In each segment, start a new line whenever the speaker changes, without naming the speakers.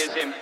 is imperiled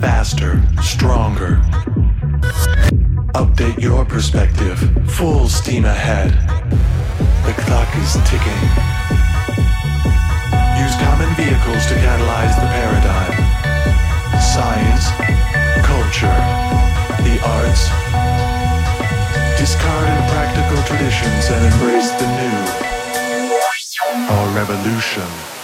faster, stronger. Update your perspective, full steam ahead. The clock is ticking. Use common vehicles to catalyze the paradigm. Science, culture, the arts. Discard impractical traditions and embrace the new. Our revolution.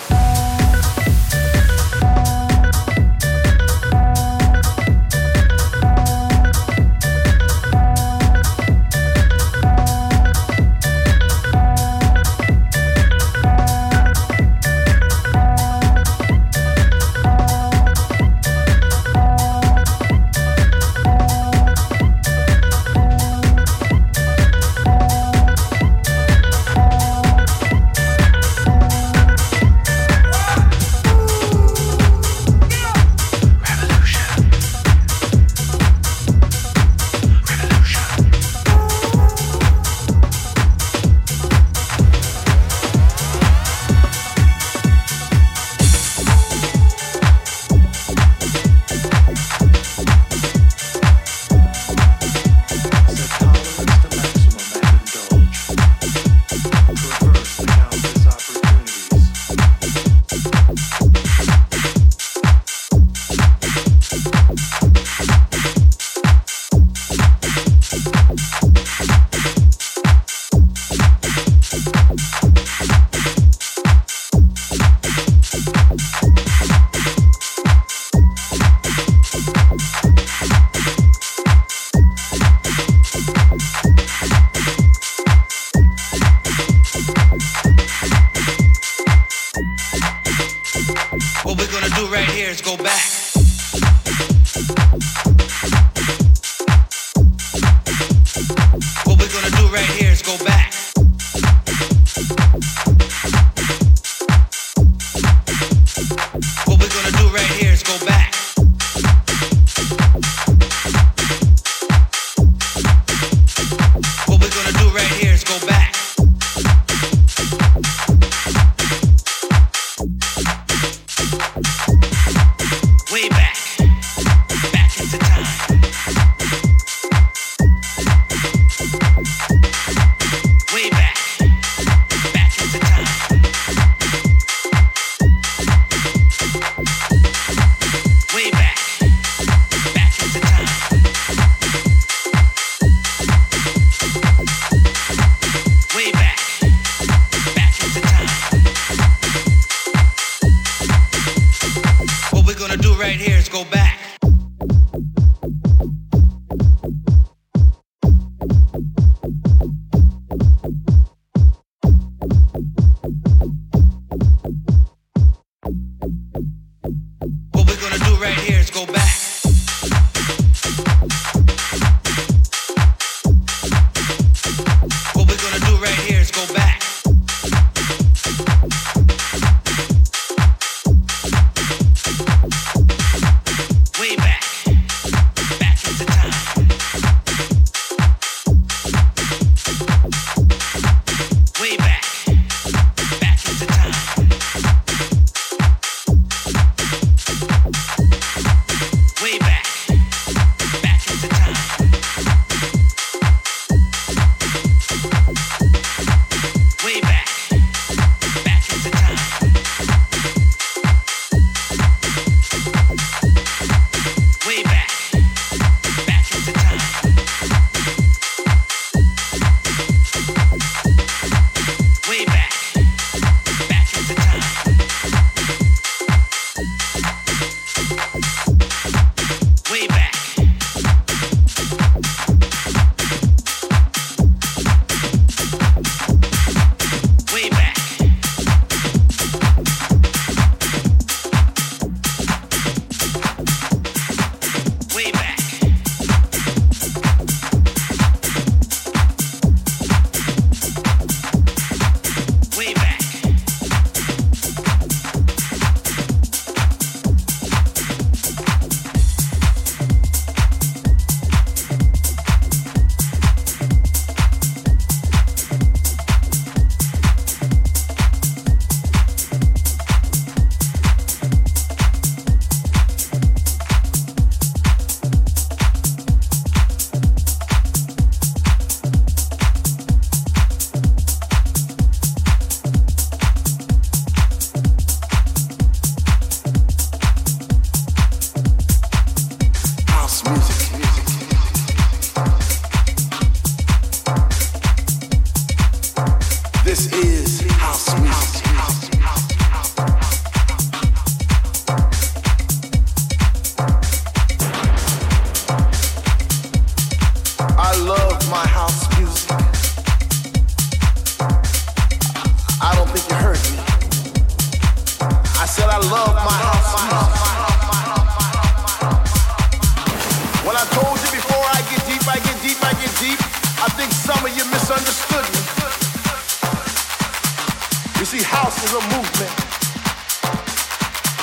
see, house is a movement.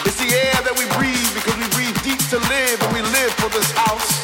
It's the air that we breathe because we breathe deep to live and we live for this house.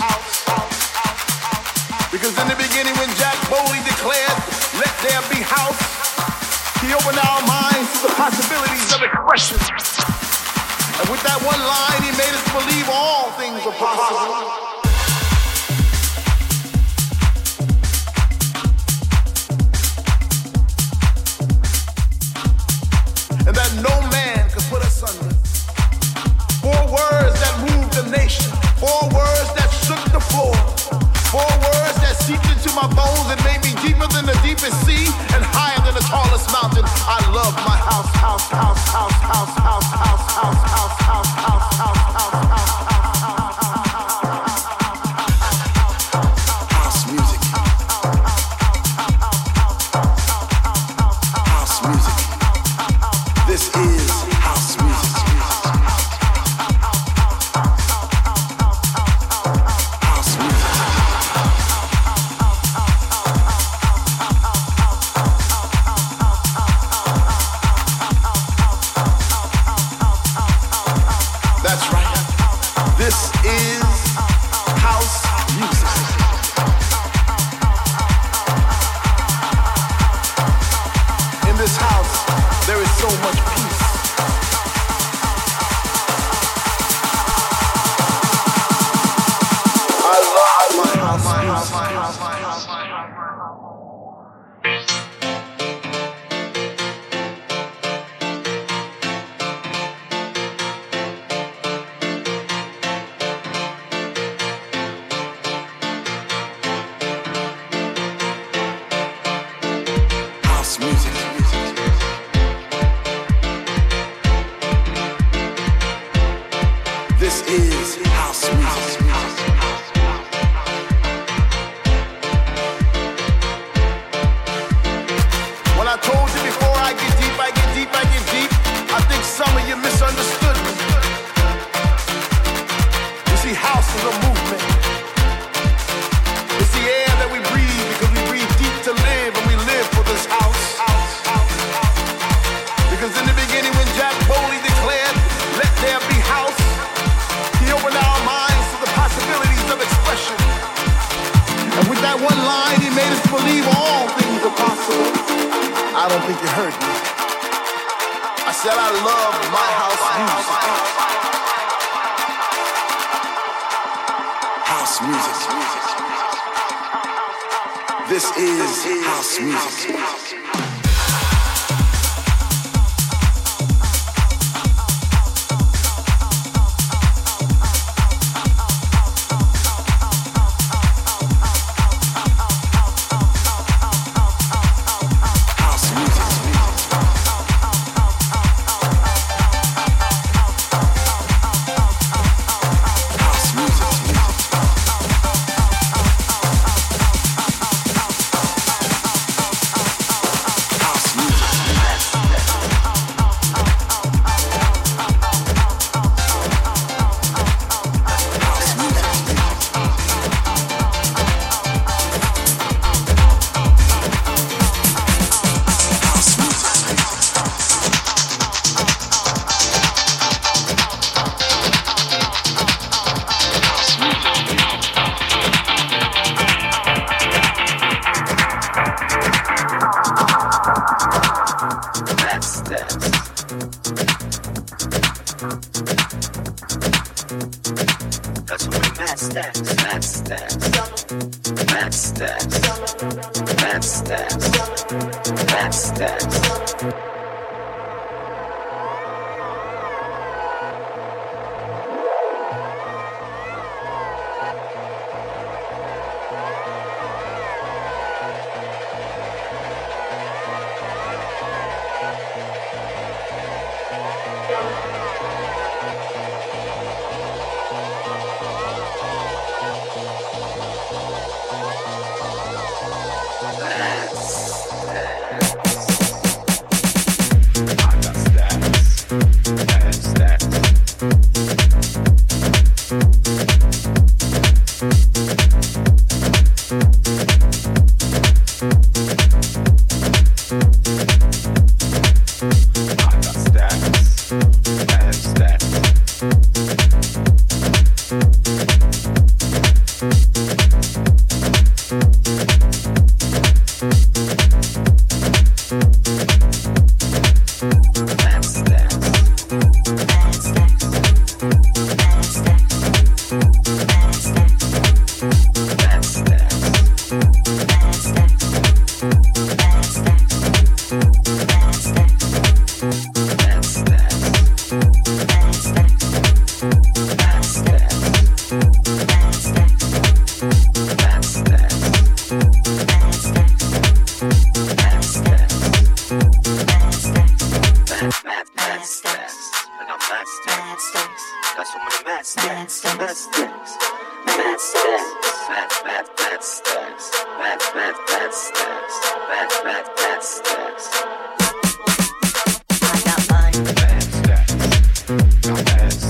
This is house music.
some of the mad stacks, mad stacks, mad stacks, mad, mad, mad stacks, mad, mad, mad stacks, mad, mad, mad stacks.
I got mine.
Mad stacks, mad stacks.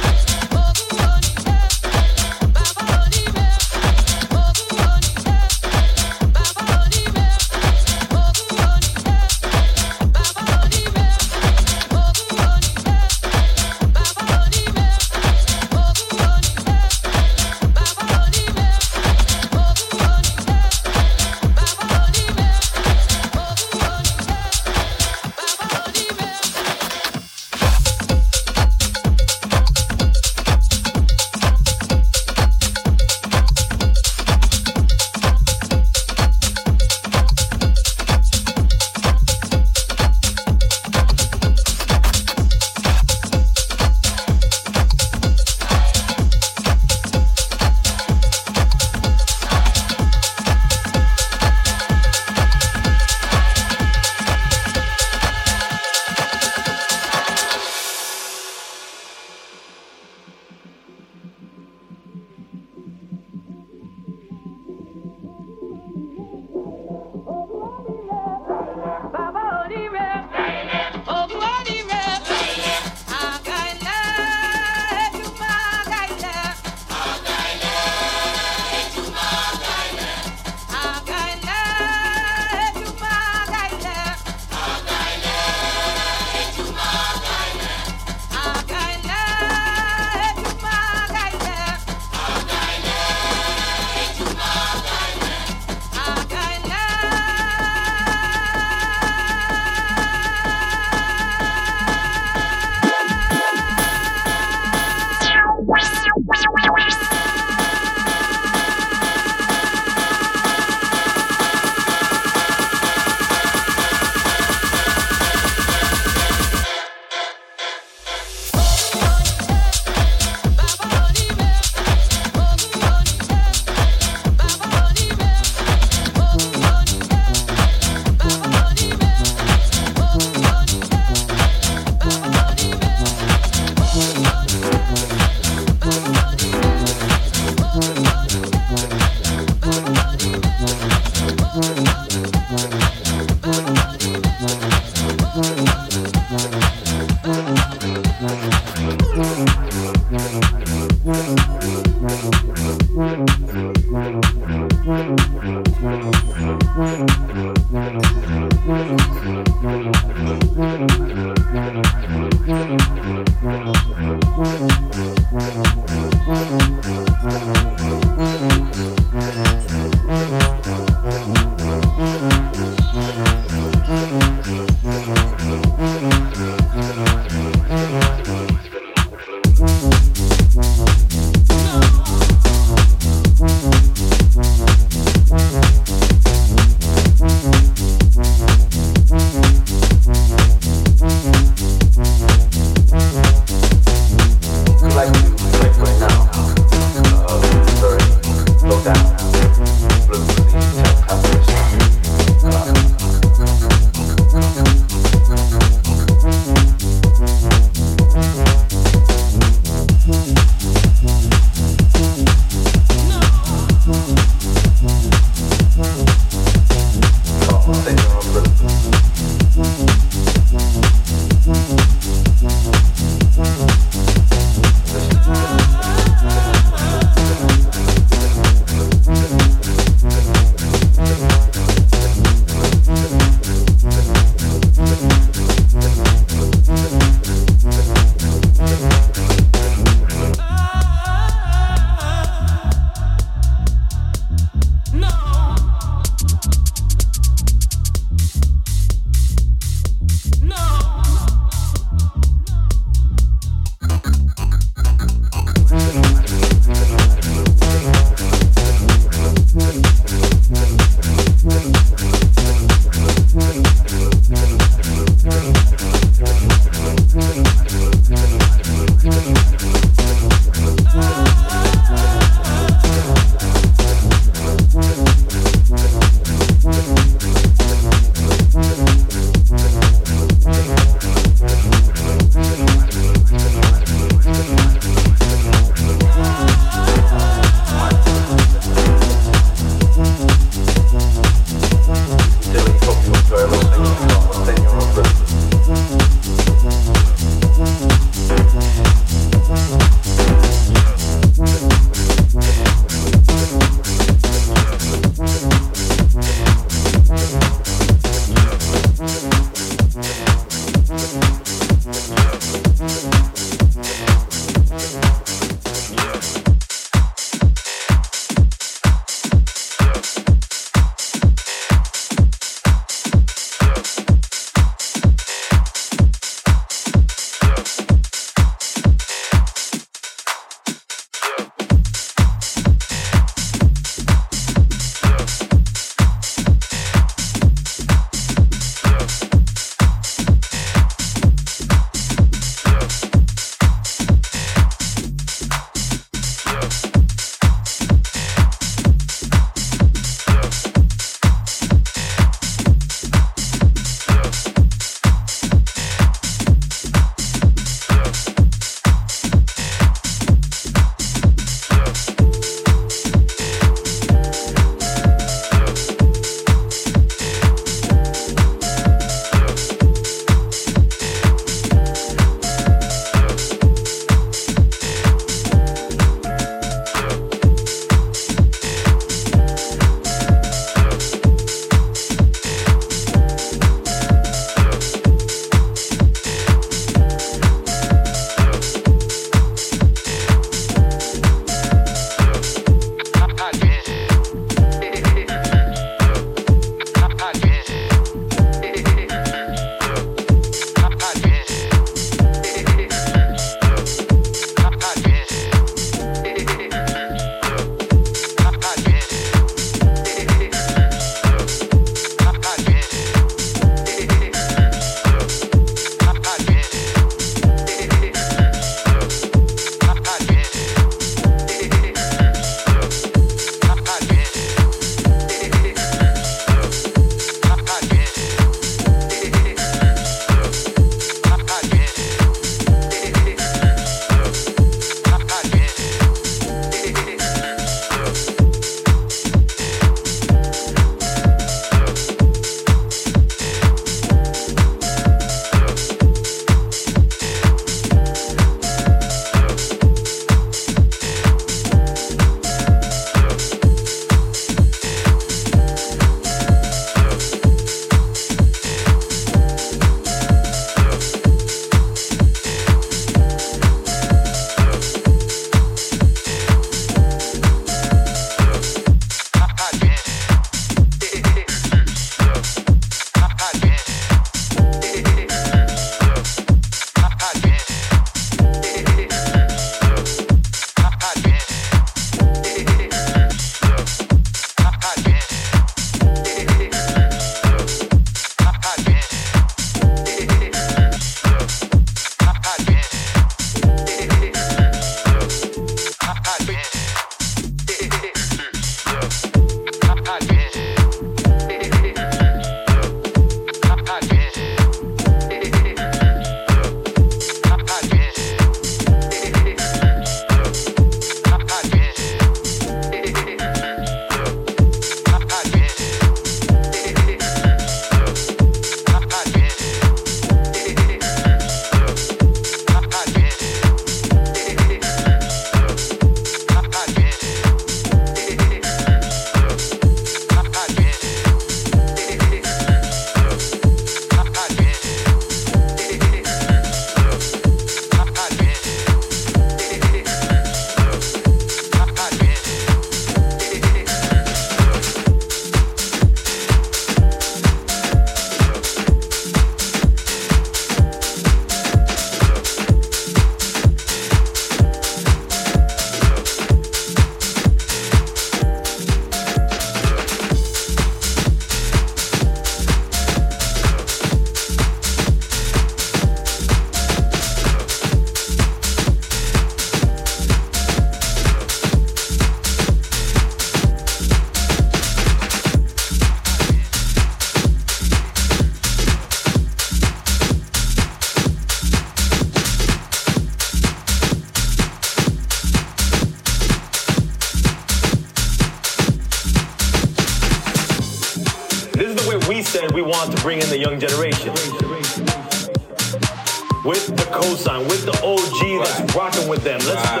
with them. Let's.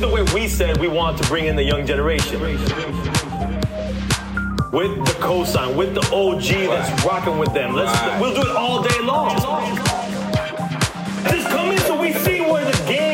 the way we said we want to bring in the young generation. With the cosign, with the OG that's rocking with them. Let's we'll do it all day long. Just come in so we see where the game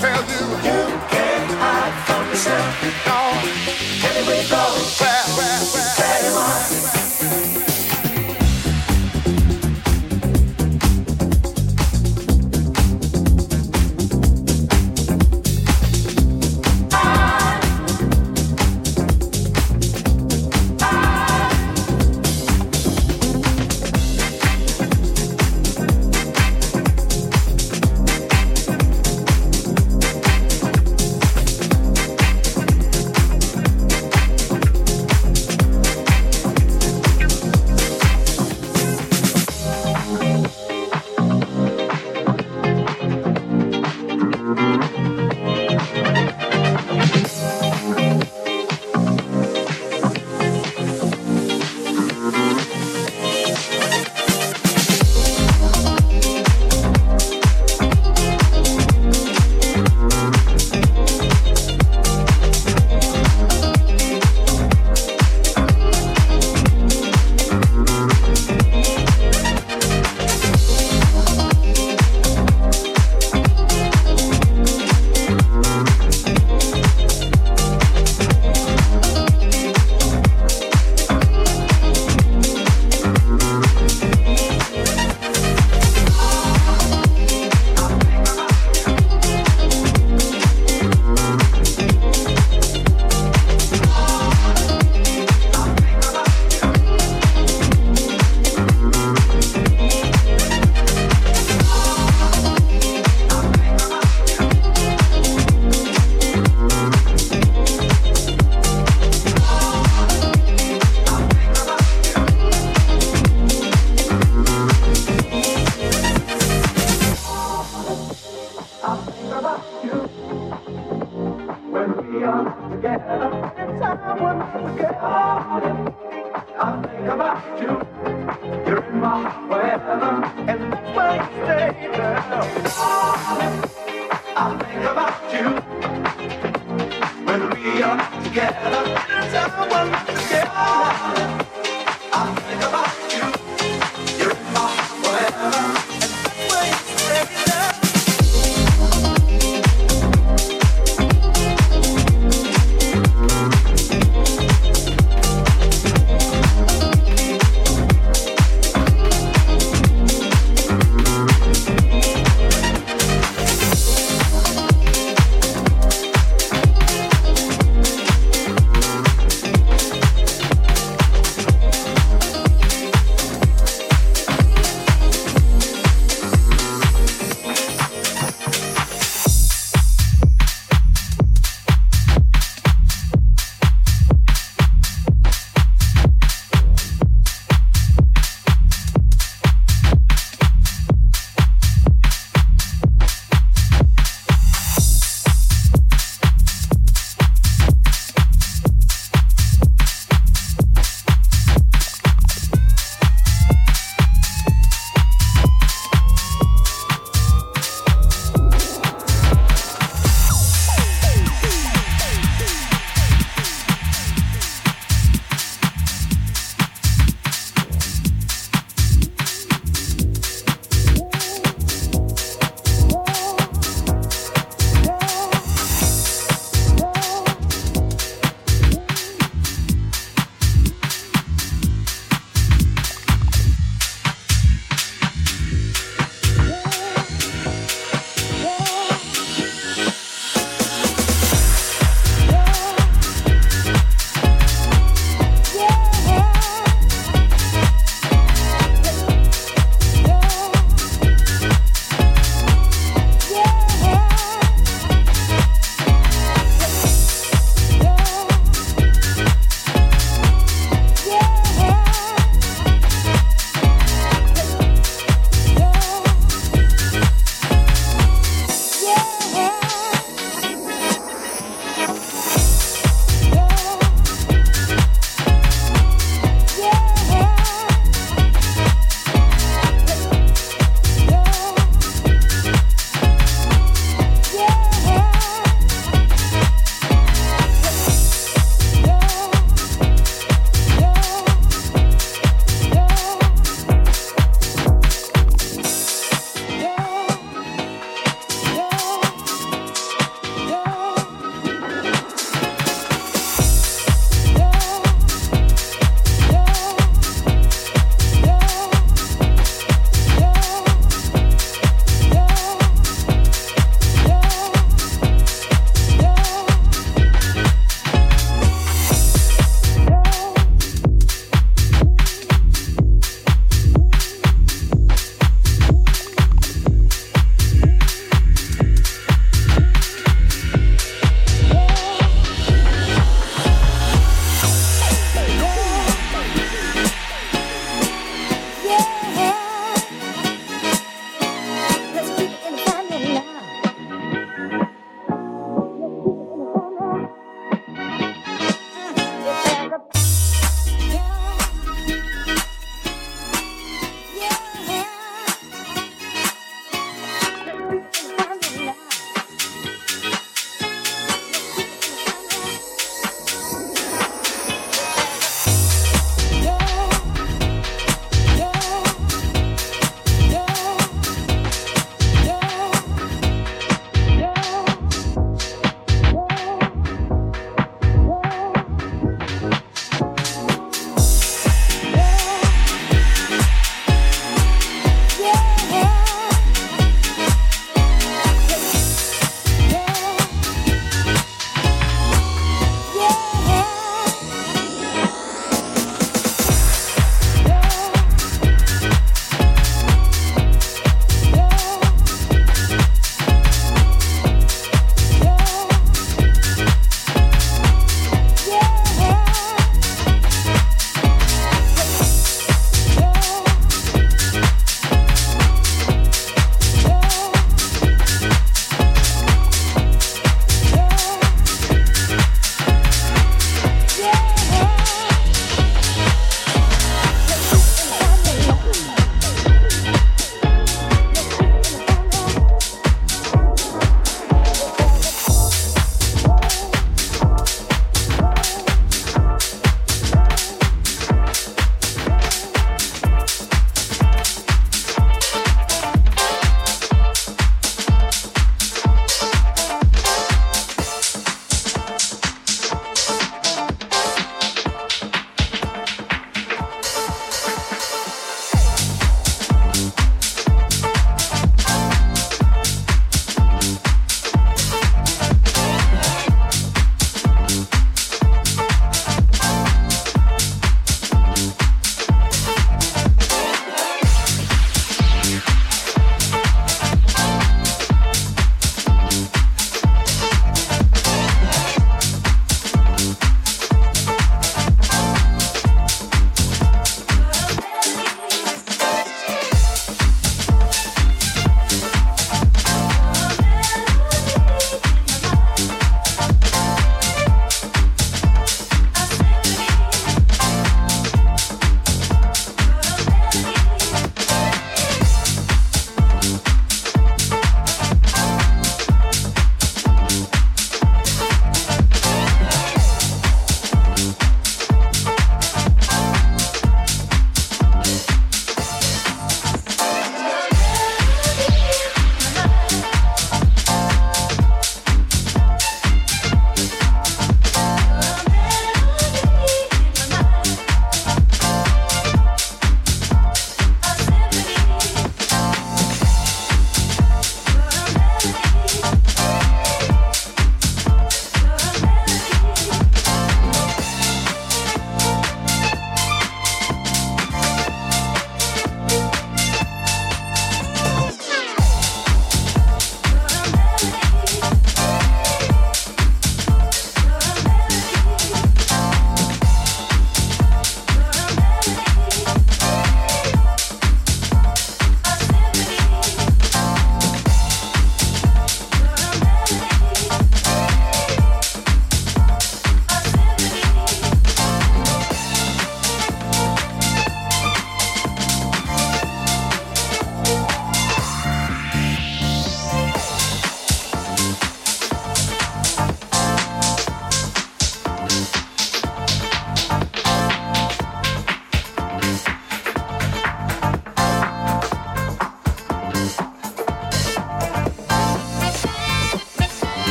tell you.